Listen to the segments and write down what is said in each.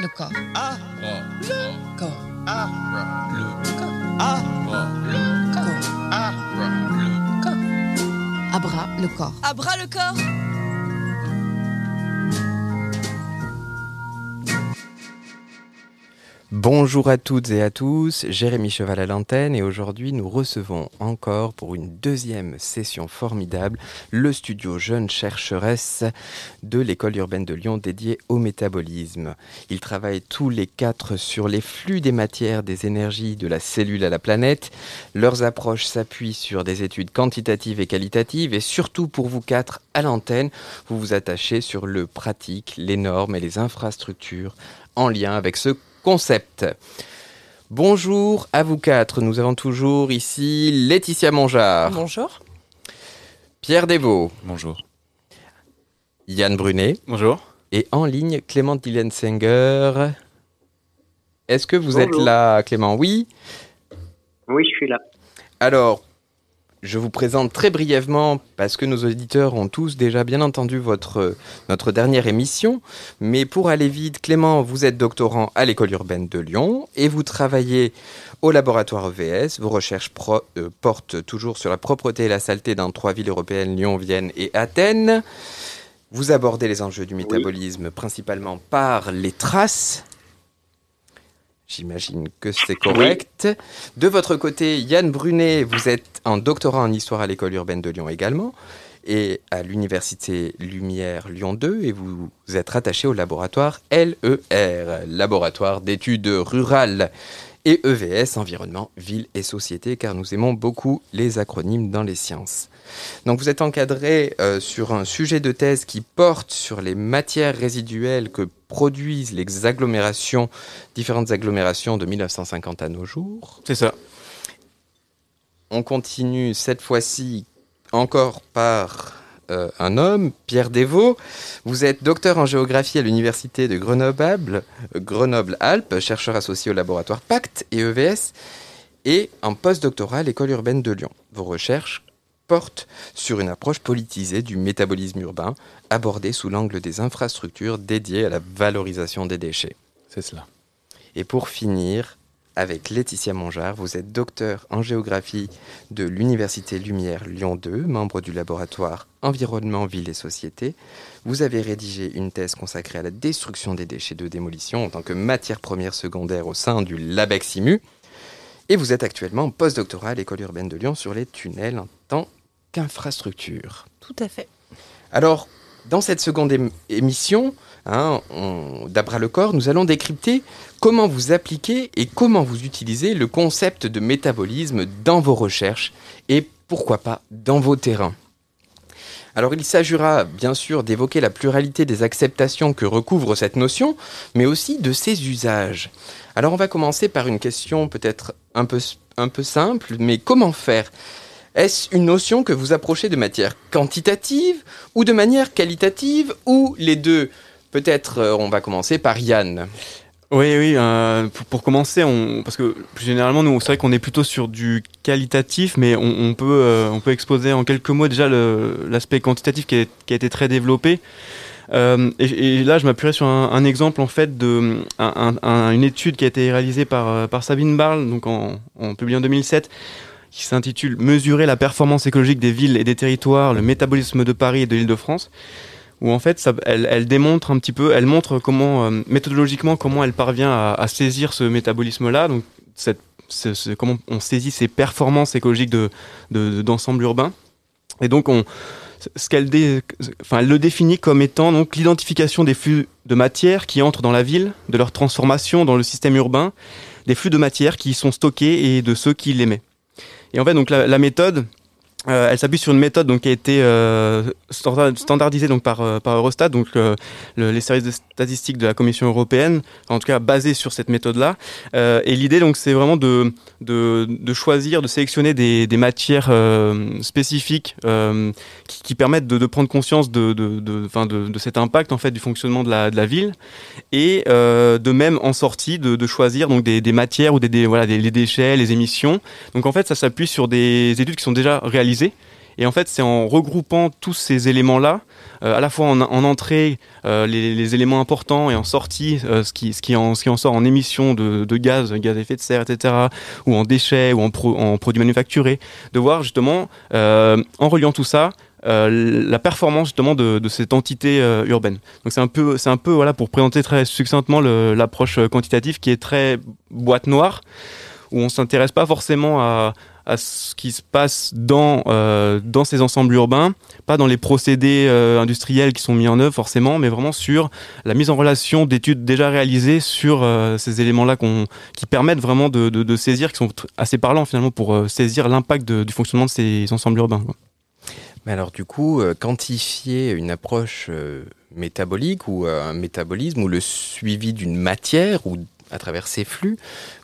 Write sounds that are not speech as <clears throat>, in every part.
le corps. Ah, Le corps. ah, Le corps. ah, Le corps. ah, Le corps. Abra le corps. À bras le corps Bonjour à toutes et à tous, Jérémy Cheval à l'antenne et aujourd'hui nous recevons encore pour une deuxième session formidable le studio Jeune Chercheresse de l'école urbaine de Lyon dédié au métabolisme. Ils travaillent tous les quatre sur les flux des matières, des énergies de la cellule à la planète. Leurs approches s'appuient sur des études quantitatives et qualitatives et surtout pour vous quatre à l'antenne, vous vous attachez sur le pratique, les normes et les infrastructures en lien avec ce concept. Bonjour à vous quatre. Nous avons toujours ici Laetitia Mongeard, Bonjour. Pierre Desvaux, Bonjour. Yann Brunet Bonjour. et en ligne Clément Dillensenger. Est-ce que vous êtes là, Clément? Oui. Oui, je suis là. Alors, je vous présente très brièvement, parce que nos auditeurs ont tous déjà bien entendu votre, notre dernière émission, mais pour aller vite, Clément, vous êtes doctorant à l'école urbaine de Lyon et vous travaillez au laboratoire EVS. Vos recherches pro- euh, portent toujours sur la propreté et la saleté dans trois villes européennes, Lyon, Vienne et Athènes. Vous abordez les enjeux du métabolisme principalement par les traces. J'imagine que c'est correct. De votre côté, Yann Brunet, vous êtes en doctorat en histoire à l'école urbaine de Lyon également et à l'université Lumière Lyon 2 et vous êtes rattaché au laboratoire LER, laboratoire d'études rurales et EVS, environnement, ville et société, car nous aimons beaucoup les acronymes dans les sciences. Donc vous êtes encadré euh, sur un sujet de thèse qui porte sur les matières résiduelles que produisent les agglomérations, différentes agglomérations de 1950 à nos jours. C'est ça. On continue cette fois-ci encore par euh, un homme, Pierre Desvaux. Vous êtes docteur en géographie à l'université de Grenoble, euh, Grenoble-Alpes, chercheur associé au laboratoire Pacte et EVS, et en postdoctorat à l'école urbaine de Lyon. Vos recherches portent sur une approche politisée du métabolisme urbain, abordée sous l'angle des infrastructures dédiées à la valorisation des déchets. C'est cela. Et pour finir, avec Laetitia Mongeard, vous êtes docteur en géographie de l'Université Lumière Lyon 2, membre du laboratoire Environnement, Ville et Société. Vous avez rédigé une thèse consacrée à la destruction des déchets de démolition en tant que matière première secondaire au sein du LabEximu. Et vous êtes actuellement postdoctorat à l'École urbaine de Lyon sur les tunnels en tant qu'infrastructure. Tout à fait. Alors, dans cette seconde ém- émission, hein, d'Abra le corps, nous allons décrypter comment vous appliquez et comment vous utilisez le concept de métabolisme dans vos recherches et pourquoi pas dans vos terrains. Alors il s'agira bien sûr d'évoquer la pluralité des acceptations que recouvre cette notion, mais aussi de ses usages. Alors on va commencer par une question peut-être un peu, un peu simple, mais comment faire Est-ce une notion que vous approchez de manière quantitative ou de manière qualitative ou les deux? Peut-être euh, on va commencer par Yann. Oui, oui. euh, pour, commencer, parce que plus généralement, nous, c'est vrai qu'on est plutôt sur du qualitatif, mais on, peut, euh, on peut exposer en quelques mots déjà l'aspect quantitatif qui, a été très développé. Et, là, je m'appuierai sur un, exemple en fait de un- un- un- une étude qui a été réalisée par, par Sabine Barl, donc en, en publié en 2007, qui s'intitule Mesurer la performance écologique des villes et des territoires, le métabolisme de Paris et de l'Île-de-France où en fait elle, démontre un petit peu, elle montre comment euh, méthodologiquement comment elle parvient à, saisir ce métabolisme-là, donc comment on saisit ces performances écologiques de de- de- d'ensemble urbain. Et donc on, ce qu'elle dé- enfin elle le définit comme étant donc l'identification des flux de matière qui entrent dans la ville, de leur transformation dans le système urbain, des flux de matière qui y sont stockés et de ceux qui l'émettent. Et en fait donc la, la méthode euh, elle s'appuie sur une méthode donc, qui a été euh, standard- standardisée donc, par, euh, Eurostat, donc le- les services de statistiques de la Commission européenne, en tout cas basée sur cette méthode-là. Et l'idée, c'est vraiment de, de, choisir, de sélectionner des, des matières spécifiques qui, permettent de, prendre conscience de, de, cet impact en fait du fonctionnement de la, la ville, et de même en sortie de, choisir donc des, des matières ou des, des voilà les déchets, les émissions. Donc en fait, ça s'appuie sur des études qui sont déjà réalisées Et en fait, c'est en regroupant tous ces éléments-là, euh, à la fois en, entrée, euh, les, éléments importants, et en sortie, ce, qui, ce, qui en, sort en émissions de, gaz, gaz à effet de serre, etc., ou en déchets, ou en, produits manufacturés, de voir justement, en reliant tout ça, la performance justement de, cette entité urbaine. Donc c'est un peu, c'est un peu voilà pour présenter très succinctement l'approche quantitative qui est très boîte noire où on s'intéresse pas forcément à, à ce qui se passe dans, euh, dans ces ensembles urbains, pas dans les procédés euh, industriels qui sont mis en œuvre forcément, mais vraiment sur la mise en relation d'études déjà réalisées sur euh, ces éléments-là qui permettent vraiment de, de, saisir, qui sont assez parlants finalement pour saisir l'impact du fonctionnement de ces ensembles urbains. Mais alors du coup, quantifier une approche métabolique ou un métabolisme ou le suivi d'une matière ou à travers ces flux,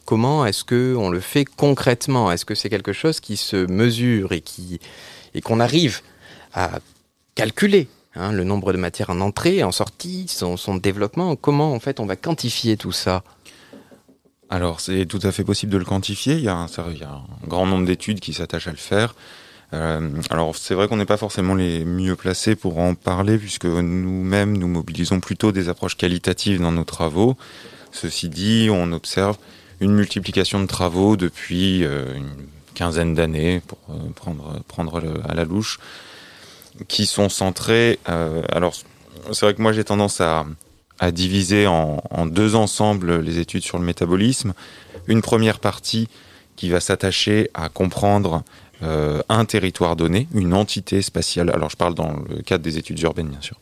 Comment est-ce que on le fait concrètement? Est-ce que c'est quelque chose qui se mesure et qui et qu'on arrive à calculer hein, le nombre de matières en entrée, en sortie, son, son développement? Comment en fait on va quantifier tout ça? Alors, c'est tout à fait possible de le quantifier. Il y a un, il y a un grand nombre d'études qui s'attachent à le faire. Euh, alors, c'est vrai qu'on n'est pas forcément les mieux placés pour en parler, puisque nous-mêmes, nous mobilisons plutôt des approches qualitatives dans nos travaux. Ceci dit, on observe une multiplication de travaux depuis euh, une quinzaine d'années, pour euh, prendre, à la louche, qui sont centrés. Euh, alors, c'est vrai que moi j'ai tendance à, diviser en, deux ensembles les études sur le métabolisme. Une première partie qui va s'attacher à comprendre un territoire donné, une entité spatiale. Alors je parle dans le cadre des études urbaines, bien sûr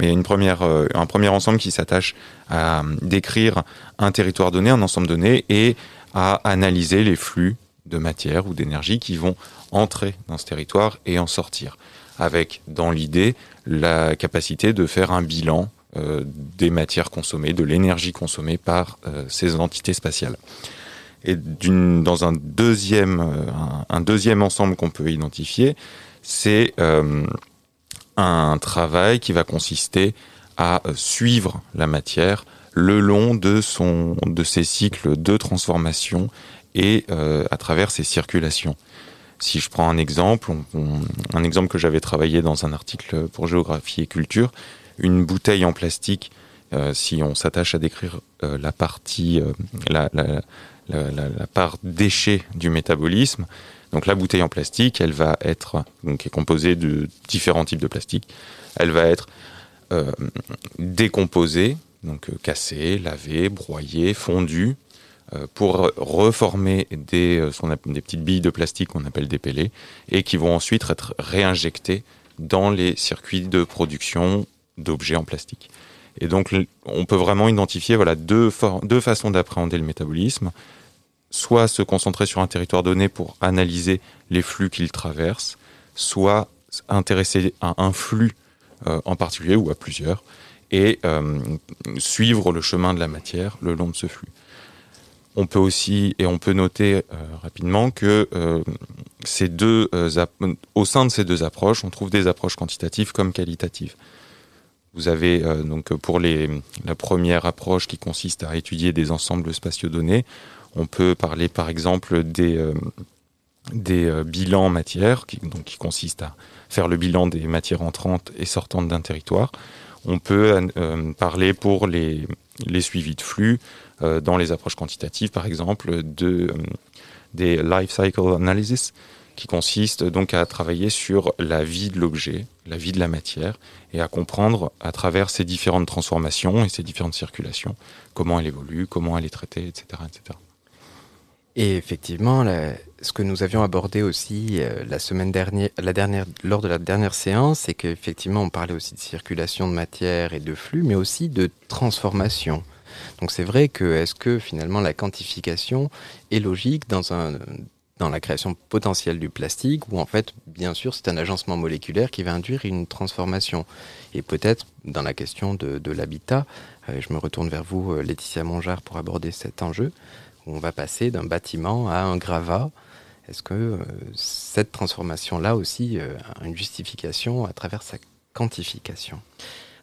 mais une première, euh, un premier ensemble qui s'attache à décrire un territoire donné, un ensemble donné, et à analyser les flux de matière ou d'énergie qui vont entrer dans ce territoire et en sortir, avec dans l'idée la capacité de faire un bilan euh, des matières consommées, de l'énergie consommée par euh, ces entités spatiales. Et dans un deuxième, un deuxième ensemble qu'on peut identifier, c'est un travail qui va consister à euh, suivre la matière le long de, son, de ses cycles de transformation et euh, à travers ses circulations. Si je prends un exemple, un exemple que j'avais travaillé dans un article pour géographie et culture, une bouteille en plastique, euh, si on s'attache à décrire la partie, la, part déchet du métabolisme, donc la bouteille en plastique, elle va être, donc, est composée de différents types de plastique, elle va être euh, décomposée, donc euh, cassée, lavée, broyée, fondue, euh, pour reformer des, petites billes de plastique qu'on appelle des pellets, et qui vont ensuite être réinjectées dans les circuits de production d'objets en plastique. Et donc, on peut vraiment identifier voilà, deux façons d'appréhender le métabolisme soit se concentrer sur un territoire donné pour analyser les flux qu'il traverse, soit intéresser à un flux euh, en particulier ou à plusieurs et euh, suivre le chemin de la matière le long de ce flux. On peut aussi, et on peut noter euh, rapidement que ces deux, au sein de ces deux approches, on trouve des approches quantitatives comme qualitatives. Vous avez donc pour les, la première approche qui consiste à étudier des ensembles spatiaux donnés, on peut parler par exemple des, euh, euh, bilans matières, qui, donc, qui consistent à faire le bilan des matières entrantes et sortantes d'un territoire. On peut euh, parler pour les, les, suivis de flux dans les approches quantitatives, par exemple, de, des life cycle analysis, qui consiste donc à travailler sur la vie de l'objet, la vie de la matière, et à comprendre à travers ces différentes transformations et ces différentes circulations comment elle évolue, comment elle est traitée, etc. etc. Et effectivement, ce que nous avions abordé aussi euh, la semaine dernière, la dernière, lors de la dernière séance, c'est qu'effectivement, on parlait aussi de circulation de matière et de flux, mais aussi de transformation. Donc c'est vrai que est-ce que finalement la quantification est logique dans un dans la création potentielle du plastique, où en fait, bien sûr, c'est un agencement moléculaire qui va induire une transformation? Et peut-être dans la question de, l'habitat, euh, je me retourne vers vous, euh, Laetitia Mongeard, pour aborder cet enjeu on va passer d'un bâtiment à un gravat. Est-ce que euh, cette transformation-là aussi euh, a une justification à travers sa quantification?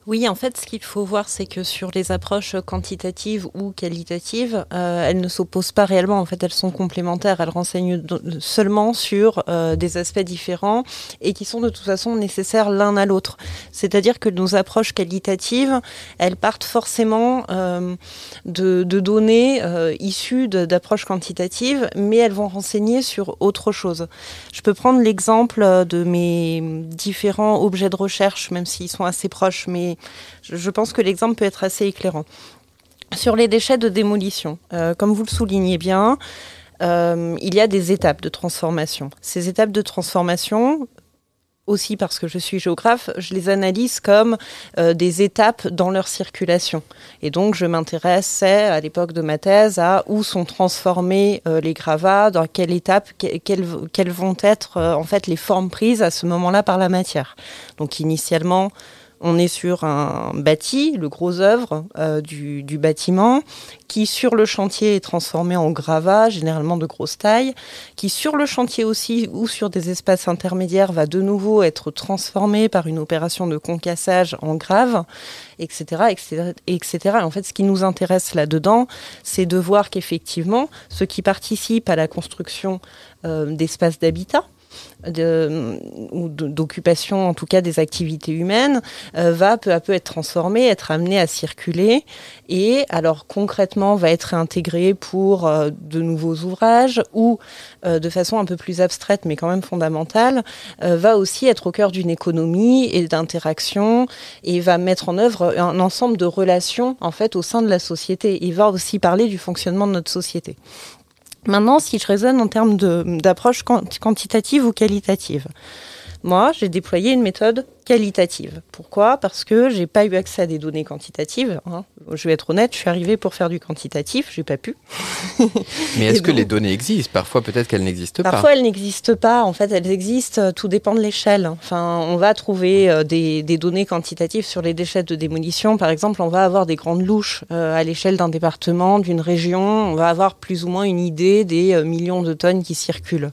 Oui, en fait, ce qu'il faut voir, c'est que sur les approches quantitatives ou qualitatives, euh, elles ne s'opposent pas réellement. En fait, elles sont complémentaires. Elles renseignent seulement sur euh, des aspects différents et qui sont de toute façon nécessaires l'un à l'autre. C'est-à-dire que nos approches qualitatives, elles partent forcément euh, de, de, données issues d'approches quantitatives, mais elles vont renseigner sur autre chose. Je peux prendre l'exemple de mes différents objets de recherche, même s'ils sont assez proches, mais je pense que l'exemple peut être assez éclairant. Sur les déchets de démolition, euh, comme vous le soulignez bien, euh, il y a des étapes de transformation. Ces étapes de transformation, aussi parce que je suis géographe, je les analyse comme euh, des étapes dans leur circulation. Et donc, je m'intéressais à l'époque de ma thèse à où sont transformés les gravats, dans quelle étape, quelles, vont être en fait les formes prises à ce moment-là par la matière. Donc, initialement, on est sur un bâti, le gros œuvre euh, du, bâtiment, qui sur le chantier est transformé en gravat, généralement de grosse taille, qui sur le chantier aussi ou sur des espaces intermédiaires va de nouveau être transformé par une opération de concassage en grave, etc., etc., etc. En fait, ce qui nous intéresse là-dedans, c'est de voir qu'effectivement, ce qui participe à la construction euh, d'espaces d'habitat, d'occupation, en tout cas des activités humaines, euh, va peu à peu être transformé, être amené à circuler et alors concrètement va être intégré pour euh, de nouveaux ouvrages ou euh, de façon un peu plus abstraite mais quand même fondamentale, va aussi être au cœur d'une économie et d'interaction et va mettre en œuvre un ensemble de relations en fait au sein de la société. Il va aussi parler du fonctionnement de notre société. Maintenant, si je raisonne en termes d'approche quantitative ou qualitative, moi, j'ai déployé une méthode qualitative. Pourquoi? Parce que j'ai pas eu accès à des données quantitatives. Hein. Je vais être honnête, je suis arrivée pour faire du quantitatif, j'ai pas pu. Mais est-ce que les données existent? Parfois, peut-être qu'elles n'existent pas. Parfois, elles n'existent pas. En fait, elles existent. Euh, tout dépend de l'échelle. Enfin, on va trouver euh, des, données quantitatives sur les déchets de démolition. Par exemple, on va avoir des grandes louches euh, à l'échelle d'un département, d'une région. On va avoir plus ou moins une idée des millions de tonnes qui circulent.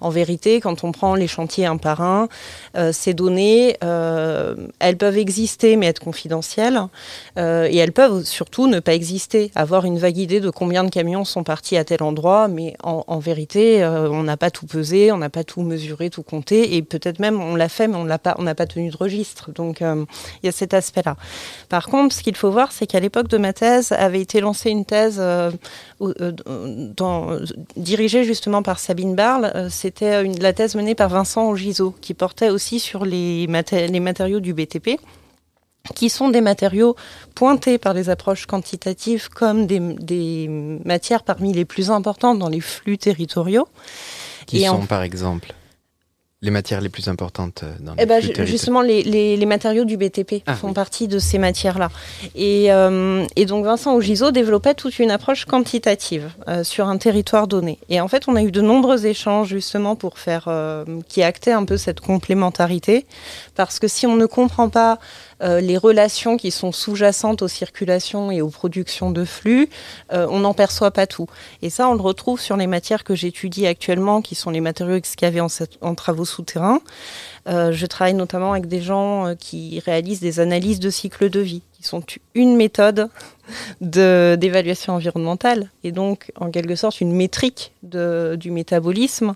En vérité, quand on prend les chantiers un par un, ces données euh, elles peuvent exister mais être confidentielles euh, et elles peuvent surtout ne pas exister, avoir une vague idée de combien de camions sont partis à tel endroit, mais en, vérité, euh, on n'a pas tout pesé, on n'a pas tout mesuré, tout compté et peut-être même on l'a fait mais on n'a pas, tenu de registre. Donc il y a cet aspect-là. Par contre, ce qu'il faut voir, c'est qu'à l'époque de ma thèse avait été lancée une thèse dirigée justement par Sabine Barle. C'était la thèse menée par Vincent Ogiso qui portait aussi sur les les matériaux du BTP qui sont des matériaux pointés par les approches quantitatives comme des, matières parmi les plus importantes dans les flux territoriaux. Qui sont par exemple les matières les plus importantes euh, dans eh ben, Justement, les, les, matériaux du BTP ah, font partie de ces matières-là. Et, euh, et, donc Vincent Augiso développait toute une approche quantitative euh, sur un territoire donné. Et en fait, on a eu de nombreux échanges justement pour faire, qui actaient un peu cette complémentarité, parce que si on ne comprend pas euh, les relations qui sont sous-jacentes aux circulations et aux productions de flux, euh, on n'en perçoit pas tout. Et ça, on le retrouve sur les matières que j'étudie actuellement, qui sont les matériaux excavés en, travaux souterrains. Euh, je travaille notamment avec des gens qui réalisent des analyses de cycle de vie, qui sont une méthode d'évaluation environnementale et donc en quelque sorte une métrique du métabolisme.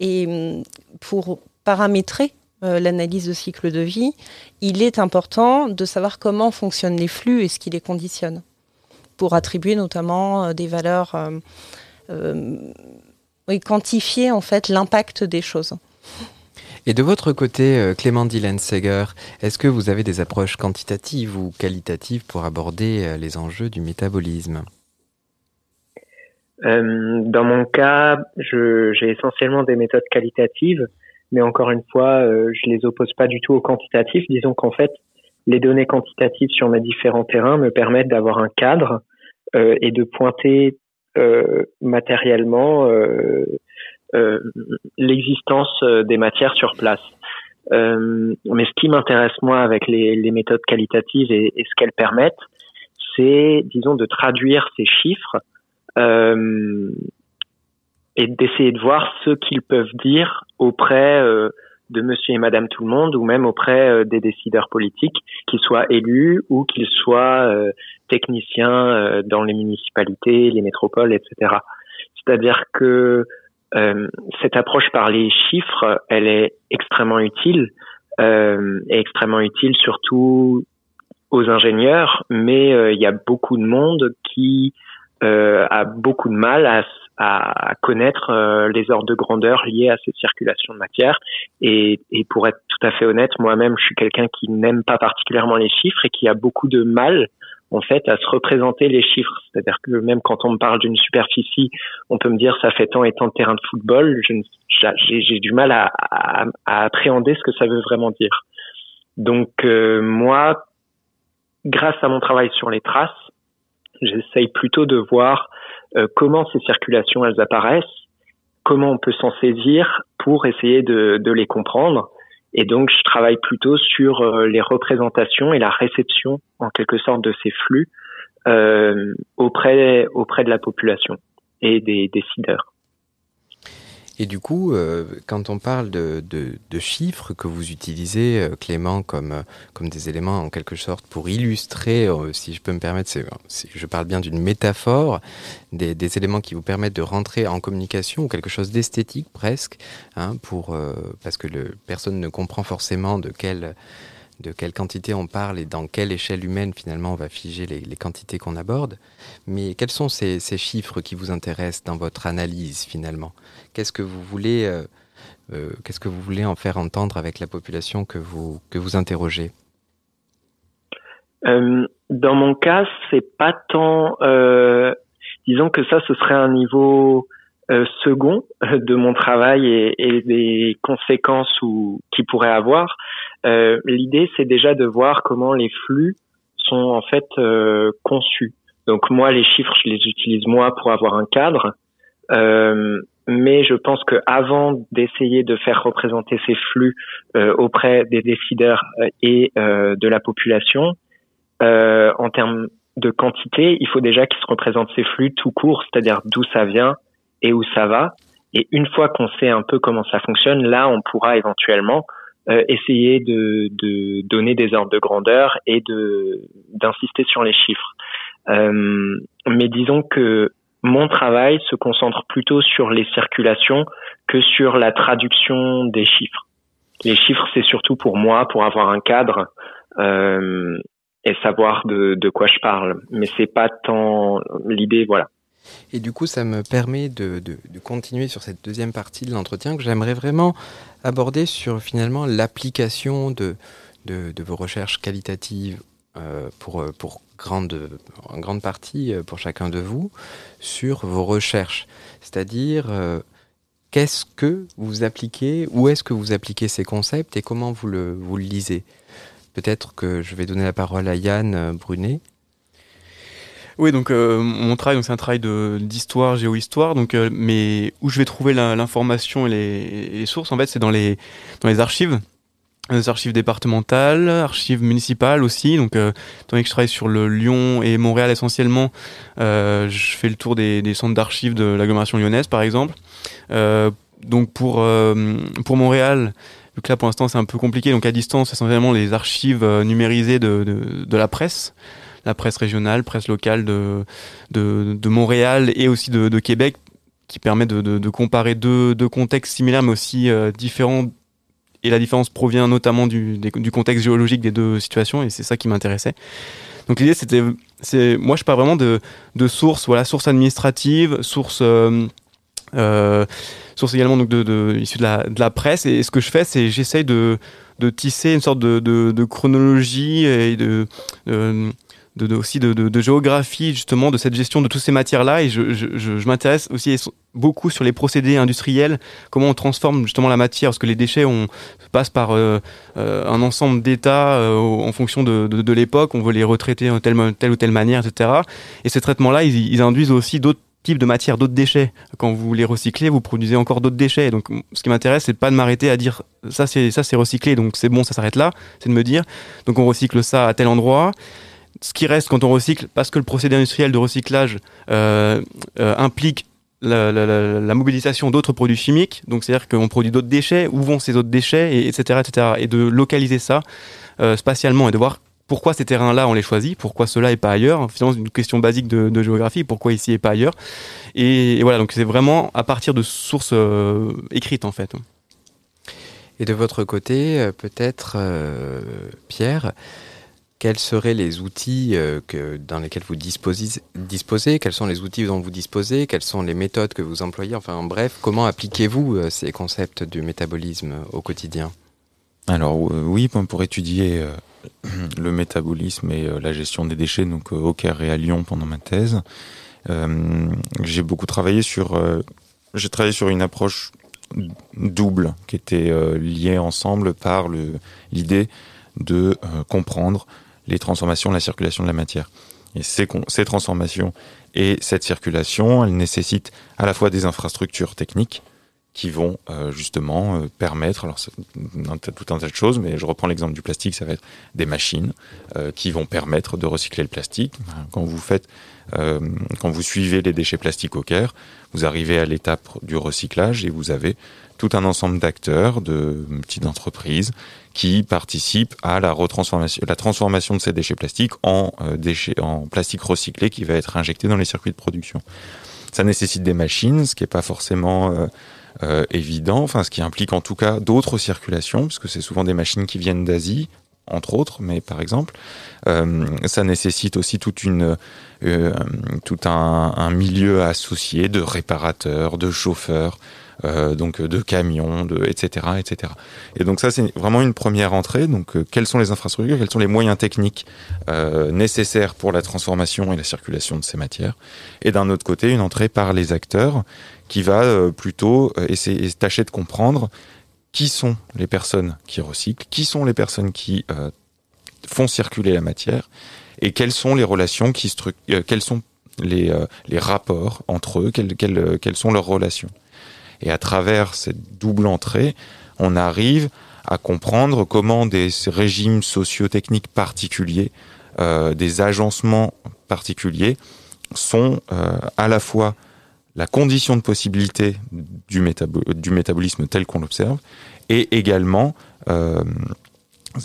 Et hum, pour paramétrer euh, l'analyse de cycle de vie, il est important de savoir comment fonctionnent les flux et ce qui les conditionne, pour attribuer notamment euh, des valeurs, euh, oui, quantifier en fait l'impact des choses. Et de votre côté, Clément Seger, est-ce que vous avez des approches quantitatives ou qualitatives pour aborder les enjeux du métabolisme? Dans mon cas, j'ai essentiellement des méthodes qualitatives mais encore une fois, euh, je les oppose pas du tout au quantitatif. Disons qu'en fait, les données quantitatives sur mes différents terrains me permettent d'avoir un cadre euh, et de pointer euh, matériellement euh, l'existence des matières sur place. mais ce qui m'intéresse moi avec les, méthodes qualitatives et, ce qu'elles permettent, c'est, disons, de traduire ces chiffres et d'essayer de voir ce qu'ils peuvent dire auprès euh, de monsieur et madame tout le monde ou même auprès euh, des décideurs politiques, qu'ils soient élus ou qu'ils soient euh, techniciens euh, dans les municipalités, les métropoles, etc. C'est-à-dire que cette approche par les chiffres, elle est extrêmement utile, euh, et extrêmement utile surtout aux ingénieurs, mais il y a beaucoup de monde qui a beaucoup de mal à à, connaître euh, les ordres de grandeur liés à cette circulation de matière. Et, et pour être tout à fait honnête, moi-même, je suis quelqu'un qui n'aime pas particulièrement les chiffres et qui a beaucoup de mal en fait à se représenter les chiffres. C'est-à-dire que même quand on me parle d'une superficie, on peut me dire ça fait tant et tant de terrain de football. J'ai du mal à, à, à, appréhender ce que ça veut vraiment dire. Donc euh, moi, grâce à mon travail sur les traces, j'essaye plutôt de voir euh, comment ces circulations elles apparaissent, comment on peut s'en saisir pour essayer de, de, les comprendre. Et donc, je travaille plutôt sur euh, les représentations et la réception, en quelque sorte, de ces flux euh, auprès auprès de la population et des décideurs. Et du coup, euh, quand on parle de, de, de, chiffres que vous utilisez, euh, Clément, comme, euh, comme des éléments en quelque sorte pour illustrer, si je peux me permettre, je parle bien d'une métaphore, des, des, éléments qui vous permettent de rentrer en communication ou quelque chose d'esthétique presque, hein, pour, parce que le, personne ne comprend forcément de quelle de quelle quantité on parle et dans quelle échelle humaine finalement on va figer les, quantités qu'on aborde. Mais quels sont ces, chiffres qui vous intéressent dans votre analyse finalement? Qu'est-ce que vous voulez, euh, euh, qu'est-ce que vous voulez en faire entendre avec la population que vous que vous interrogez? Euh, Dans mon cas, c'est pas tant. Disons que ça, ce serait un niveau second de mon travail et, des conséquences ou qu'il pourrait avoir. L'idée, c'est déjà de voir comment les flux sont en fait conçus. Donc moi, les chiffres, je les utilise moi pour avoir un cadre. Euh, mais je pense que avant d'essayer de faire représenter ces flux euh, auprès des décideurs euh, et euh, de la population, euh, en termes de quantité, il faut déjà qu'ils se représentent ces flux tout court, c'est-à-dire d'où ça vient et où ça va. Et une fois qu'on sait un peu comment ça fonctionne, là, on pourra éventuellement euh, essayer de, de, donner des ordres de grandeur et de d'insister sur les chiffres. mais disons que mon travail se concentre plutôt sur les circulations que sur la traduction des chiffres. Les chiffres, c'est surtout pour moi, pour avoir un cadre euh, et savoir de, de, quoi je parle. Mais c'est pas tant l'idée, voilà. Et du coup, ça me permet de, de, continuer sur cette deuxième partie de l'entretien que j'aimerais vraiment aborder sur finalement l'application de, de, vos recherches qualitatives euh, pour, pour grande, en grande partie euh, pour chacun de vous sur vos recherches. C'est-à-dire, euh, qu'est-ce que vous appliquez, où est-ce que vous appliquez ces concepts et comment vous le, vous le lisez? Peut-être que je vais donner la parole à Yann euh, Brunet. Oui, donc mon travail, c'est un travail d'histoire, géohistoire, donc mais où je vais trouver l'information et les, sources, en fait, c'est dans les dans les archives les archives départementales, archives municipales aussi. Donc, euh, que je travaille sur le Lyon et Montréal essentiellement, euh, je fais le tour des, des centres d'archives de l'agglomération lyonnaise, par exemple. Euh, donc pour euh, pour Montréal, que là pour l'instant c'est un peu compliqué, donc à distance essentiellement les archives euh, numérisées de, de, la presse, la presse régionale, presse locale de de, Montréal et aussi de, Québec, qui permet de, de, comparer deux, deux contextes similaires mais aussi euh, différents et la différence provient notamment du, du contexte géologique des deux situations, et c'est ça qui m'intéressait. Donc l'idée, c'était, c'est, moi, je parle vraiment de, de sources, voilà, sources administratives, sources, euh, euh, également donc de, de issues de la, de la presse. Et ce que je fais, c'est j'essaye de, de tisser une sorte de, de, chronologie et de de, de, aussi de, de, de, géographie justement de cette gestion de toutes ces matières là et je, je, m'intéresse aussi beaucoup sur les procédés industriels comment on transforme justement la matière parce que les déchets on passe par euh, euh, un ensemble d'états euh, en fonction de, de, de l'époque on veut les retraiter en telle, telle ou telle manière etc et ces traitements là ils, ils induisent aussi d'autres types de matières, d'autres déchets. Quand vous les recyclez, vous produisez encore d'autres déchets. Donc, ce qui m'intéresse, c'est pas de m'arrêter à dire ça, c'est recyclé, donc c'est bon, ça s'arrête là. C'est de me dire, donc on recycle ça à tel endroit ce qui reste quand on recycle, parce que le procédé industriel de recyclage euh, euh, implique la, mobilisation d'autres produits chimiques, donc c'est-à-dire qu'on produit d'autres déchets, où vont ces autres déchets, et, etc.. Et de localiser ça euh, spatialement et de voir pourquoi ces terrains-là on les choisit, pourquoi cela et pas ailleurs. Finalement, c'est une question basique de, géographie, pourquoi ici et pas ailleurs. Et, voilà, donc c'est vraiment à partir de sources écrites en fait. Et de votre côté, peut-être, Pierre, quels seraient les outils euh, dans lesquels vous disposez, Quels sont les outils dont vous disposez Quelles sont les méthodes que vous employez Enfin, bref, comment appliquez-vous euh, ces concepts du métabolisme au quotidien? Alors, oui, pour étudier euh, <clears throat> le métabolisme et la gestion des déchets, donc au Caire et à Lyon pendant ma thèse, j'ai beaucoup travaillé sur une approche double qui était liée ensemble par l'idée de comprendre les transformations, la circulation de la matière. Et ces, ces transformations et cette circulation, elles nécessitent à la fois des infrastructures techniques qui vont euh, justement euh, permettre, alors tout un tas de choses, mais je reprends l'exemple du plastique, ça va être des machines euh, qui vont permettre de recycler le plastique. Quand vous faites, quand vous suivez les déchets plastiques au Caire, vous arrivez à l'étape du recyclage et vous avez tout un ensemble d'acteurs, de petites entreprises qui participent à la retransformation, la transformation de ces déchets plastiques en euh, déchets, en plastique recyclé qui va être injecté dans les circuits de production. Ça nécessite des machines, ce qui n'est pas forcément euh, euh, évident, enfin ce qui implique en tout cas d'autres circulations, parce que c'est souvent des machines qui viennent d'Asie, entre autres, mais par exemple, ça nécessite aussi toute une, tout un, un, milieu associé de réparateurs, de chauffeurs, euh, donc de camions, de, etc., etc. Et donc ça, c'est vraiment une première entrée. Donc, euh, quelles sont les infrastructures, quels sont les moyens techniques euh, nécessaires pour la transformation et la circulation de ces matières? Et d'un autre côté, une entrée par les acteurs qui va plutôt essayer tâcher de comprendre qui sont les personnes qui recyclent, qui sont les personnes qui font circuler la matière? Et quelles sont les relations qui quels sont les, les rapports entre eux, quelles, quelles, sont leurs relations? Et à travers cette double entrée, on arrive à comprendre comment des régimes socio-techniques particuliers, euh, des agencements particuliers, sont euh, à la fois la condition de possibilité du, métabolisme tel qu'on l'observe, et également euh,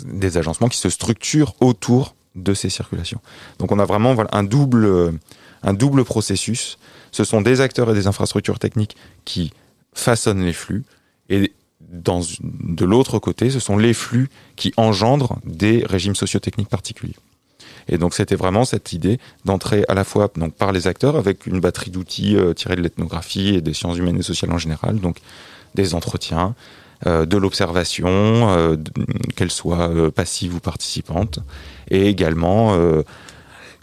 des agencements qui se structurent autour de ces circulations. Donc on a vraiment un, double, processus. Ce sont des acteurs et des infrastructures techniques qui façonnent les flux et de l'autre côté, ce sont les flux qui engendrent des régimes sociotechniques particuliers. Et donc c'était vraiment cette idée d'entrer à la fois par les acteurs avec une batterie d'outils euh, tirés de l'ethnographie et des sciences humaines et sociales en général, donc des entretiens, euh, de l'observation, euh, qu'elle soit passive ou participante, et également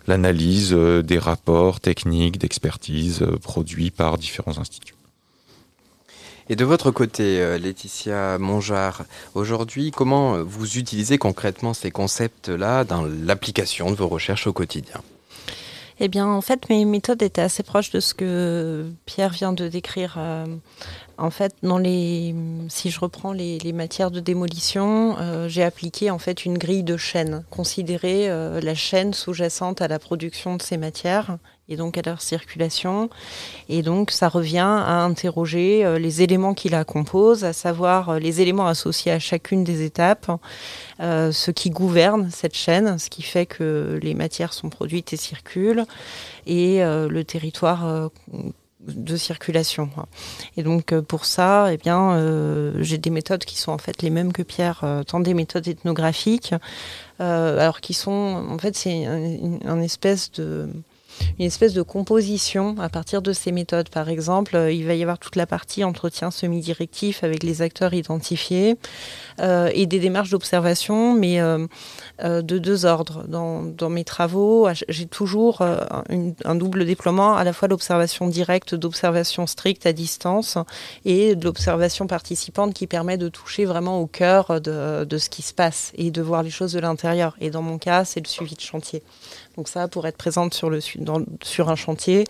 l'analyse des rapports techniques d'expertise produits par différents instituts. Et de votre côté, euh, Laetitia Mongeard, aujourd'hui, comment vous utilisez concrètement ces concepts-là dans l'application de vos recherches au quotidien? Eh bien, en fait, mes méthodes étaient assez proches de ce que Pierre vient de décrire. Euh, en fait, dans les, si je reprends les, matières de démolition, euh, j'ai appliqué en fait une grille de chaîne, considérer la chaîne sous-jacente à la production de ces matières et donc à leur circulation. Et donc ça revient à interroger euh, les éléments qui la composent, à savoir euh, les éléments associés à chacune des étapes, euh, ce qui gouverne cette chaîne, ce qui fait que les matières sont produites et circulent, et le territoire de circulation. Et donc pour ça, eh bien, j'ai des méthodes qui sont en fait les mêmes que Pierre, tant des méthodes ethnographiques, alors qui sont, en fait, c'est un espèce de une espèce de composition à partir de ces méthodes. Par exemple, euh, il va y avoir toute la partie entretien semi-directif avec les acteurs identifiés euh, et des démarches d'observation, mais euh, de deux ordres. Dans, mes travaux, j'ai toujours un double déploiement, à la fois l'observation directe, d'observation stricte à distance et de l'observation participante qui permet de toucher vraiment au cœur de, de ce qui se passe et de voir les choses de l'intérieur. Et dans mon cas, c'est le suivi de chantier. Donc ça, pour être présente sur, le, sur un chantier,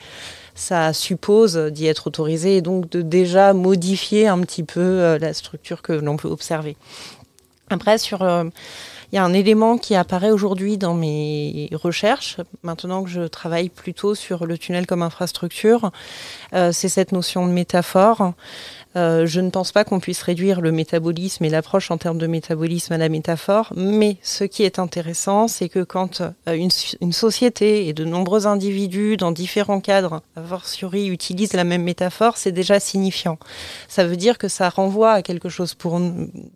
ça suppose d'y être autorisé et donc de déjà modifier un petit peu euh, la structure que l'on peut observer. Après, sur euh, Il y a un élément qui apparaît aujourd'hui dans mes recherches, maintenant que je travaille plutôt sur le tunnel comme infrastructure, euh, c'est cette notion de métaphore. Euh, je ne pense pas qu'on puisse réduire le métabolisme et l'approche en termes de métabolisme à la métaphore, mais ce qui est intéressant, c'est que quand euh, une, société et de nombreux individus dans différents cadres, a fortiori, utilisent la même métaphore, c'est déjà signifiant. Ça veut dire que ça renvoie à quelque chose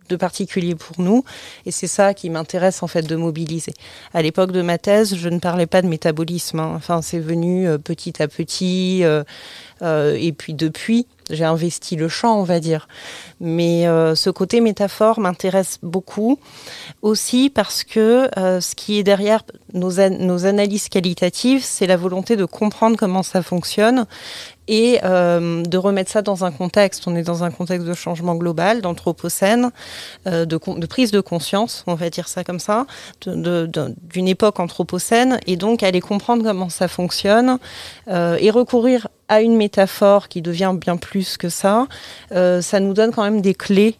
de particulier pour nous, et c'est ça qui m'intéresse en fait de mobiliser. À l'époque de ma thèse, je ne parlais pas de métabolisme, hein. enfin c'est venu euh, petit à petit, et puis depuis, j'ai investi le champ, on va dire. Mais euh, ce côté métaphore m'intéresse beaucoup aussi parce que euh, ce qui est derrière nos, nos analyses qualitatives, c'est la volonté de comprendre comment ça fonctionne et euh, de remettre ça dans un contexte. On est dans un contexte de changement global, d'anthropocène, euh, de, prise de conscience, on va dire ça comme ça, d'une époque anthropocène, et donc aller comprendre comment ça fonctionne euh, et recourir à une métaphore qui devient bien plus que ça, ça nous donne quand même des clés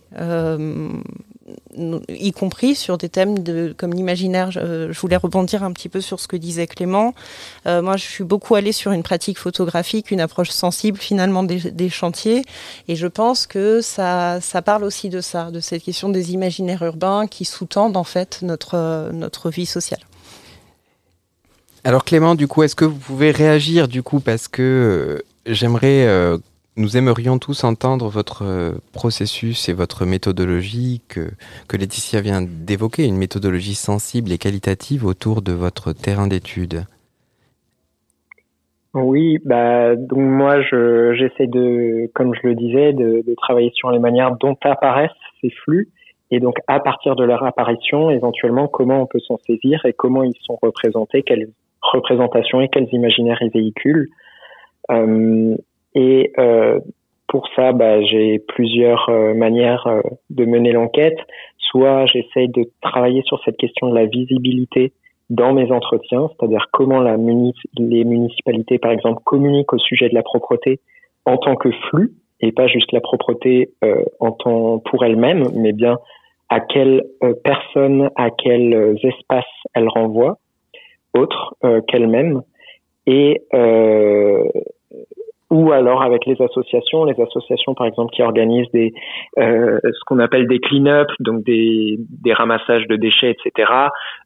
y compris sur des thèmes de, comme l'imaginaire. Je, voulais rebondir un petit peu sur ce que disait Clément. Euh, moi, je suis beaucoup allée sur une pratique photographique, une approche sensible finalement des, chantiers, et je pense que ça, ça parle aussi de ça, de cette question des imaginaires urbains qui sous-tendent en fait notre, notre vie sociale. Alors Clément, du coup, est-ce que vous pouvez réagir du coup parce que euh, j'aimerais euh, nous aimerions tous entendre votre euh, processus et votre méthodologie que, que Laetitia vient d'évoquer, une méthodologie sensible et qualitative autour de votre terrain d'étude. Oui, bah donc moi je j'essaie de, comme je le disais, de, de, travailler sur les manières dont apparaissent ces flux et donc à partir de leur apparition, éventuellement comment on peut s'en saisir et comment ils sont représentés, quelles représentations et quels imaginaires ils véhiculent. Euh, et euh, pour ça, bah, j'ai plusieurs euh, manières euh, de mener l'enquête. Soit j'essaye de travailler sur cette question de la visibilité dans mes entretiens, c'est-à-dire comment la les municipalités, par exemple, communiquent au sujet de la propreté en tant que flux, et pas juste la propreté euh, en tant pour elle-même, mais bien à quelles personnes, à quels espaces elle renvoie, autres qu'elle-même. Et euh, ou alors avec les associations, les associations par exemple qui organisent des euh, ce qu'on appelle des clean-up, donc des, des ramassages de déchets, etc.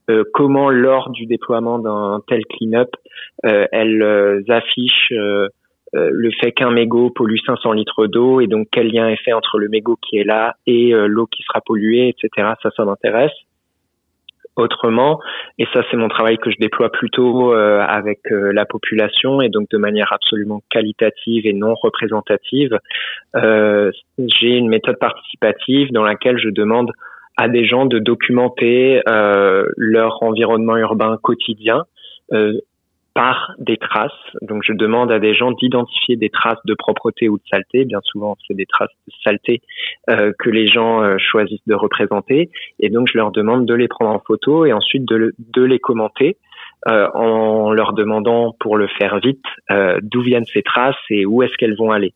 Euh, comment lors du déploiement d'un tel clean-up, euh, elles euh, affichent euh, le fait qu'un mégot pollue 500 litres d'eau et donc quel lien est fait entre le mégot qui est là et l'eau qui sera polluée, etc. Ça, ça m'intéresse autrement. Et ça, c'est mon travail que je déploie plutôt euh, avec euh, la population et donc de manière absolument qualitative et non représentative. Euh, j'ai une méthode participative dans laquelle je demande à des gens de documenter leur environnement urbain quotidien par des traces. Donc je demande à des gens d'identifier des traces de propreté ou de saleté. Bien souvent, c'est des traces de saleté euh, que les gens euh, choisissent de représenter. Et donc je leur demande de les prendre en photo et ensuite de, de les commenter. Euh, en leur demandant, pour le faire vite, euh, d'où viennent ces traces et où est-ce qu'elles vont aller.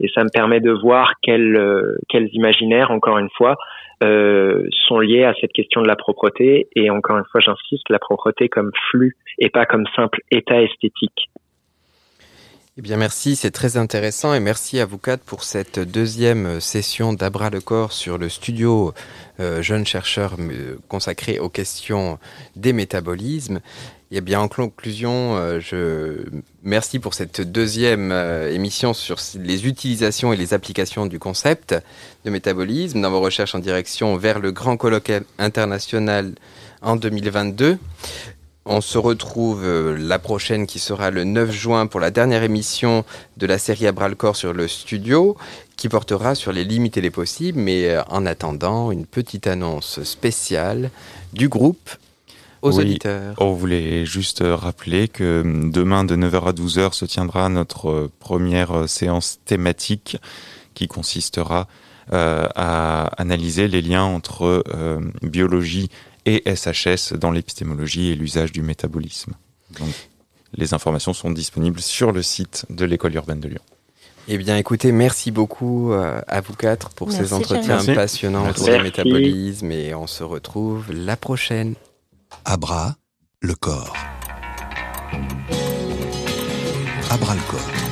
Et ça me permet de voir quels, euh, quels imaginaires, encore une fois, euh, sont liés à cette question de la propreté. Et encore une fois, j'insiste, la propreté comme flux et pas comme simple état esthétique. Eh bien, merci, c'est très intéressant et merci à vous quatre pour cette deuxième session d'Abra le corps sur le studio euh, Jeunes chercheurs consacré aux questions des métabolismes. Eh bien, en conclusion, euh, je merci pour cette deuxième euh, émission sur les utilisations et les applications du concept de métabolisme dans vos recherches en direction vers le grand colloque international en 2022. On se retrouve euh, la prochaine qui sera le 9 juin pour la dernière émission de la série à le corps sur le studio qui portera sur les limites et les possibles. Mais en attendant, une petite annonce spéciale du groupe aux auditeurs. On voulait juste rappeler que demain de 9h à 12h se tiendra notre première séance thématique qui consistera euh, à analyser les liens entre euh, biologie et SHS dans l'épistémologie et l'usage du métabolisme. Donc, les informations sont disponibles sur le site de l'école urbaine de Lyon. Eh bien, écoutez, merci beaucoup euh, à vous quatre pour Merci, ces entretiens passionnants Merci. autour du métabolisme et on se retrouve la prochaine. Abra, le corps. Abra le corps.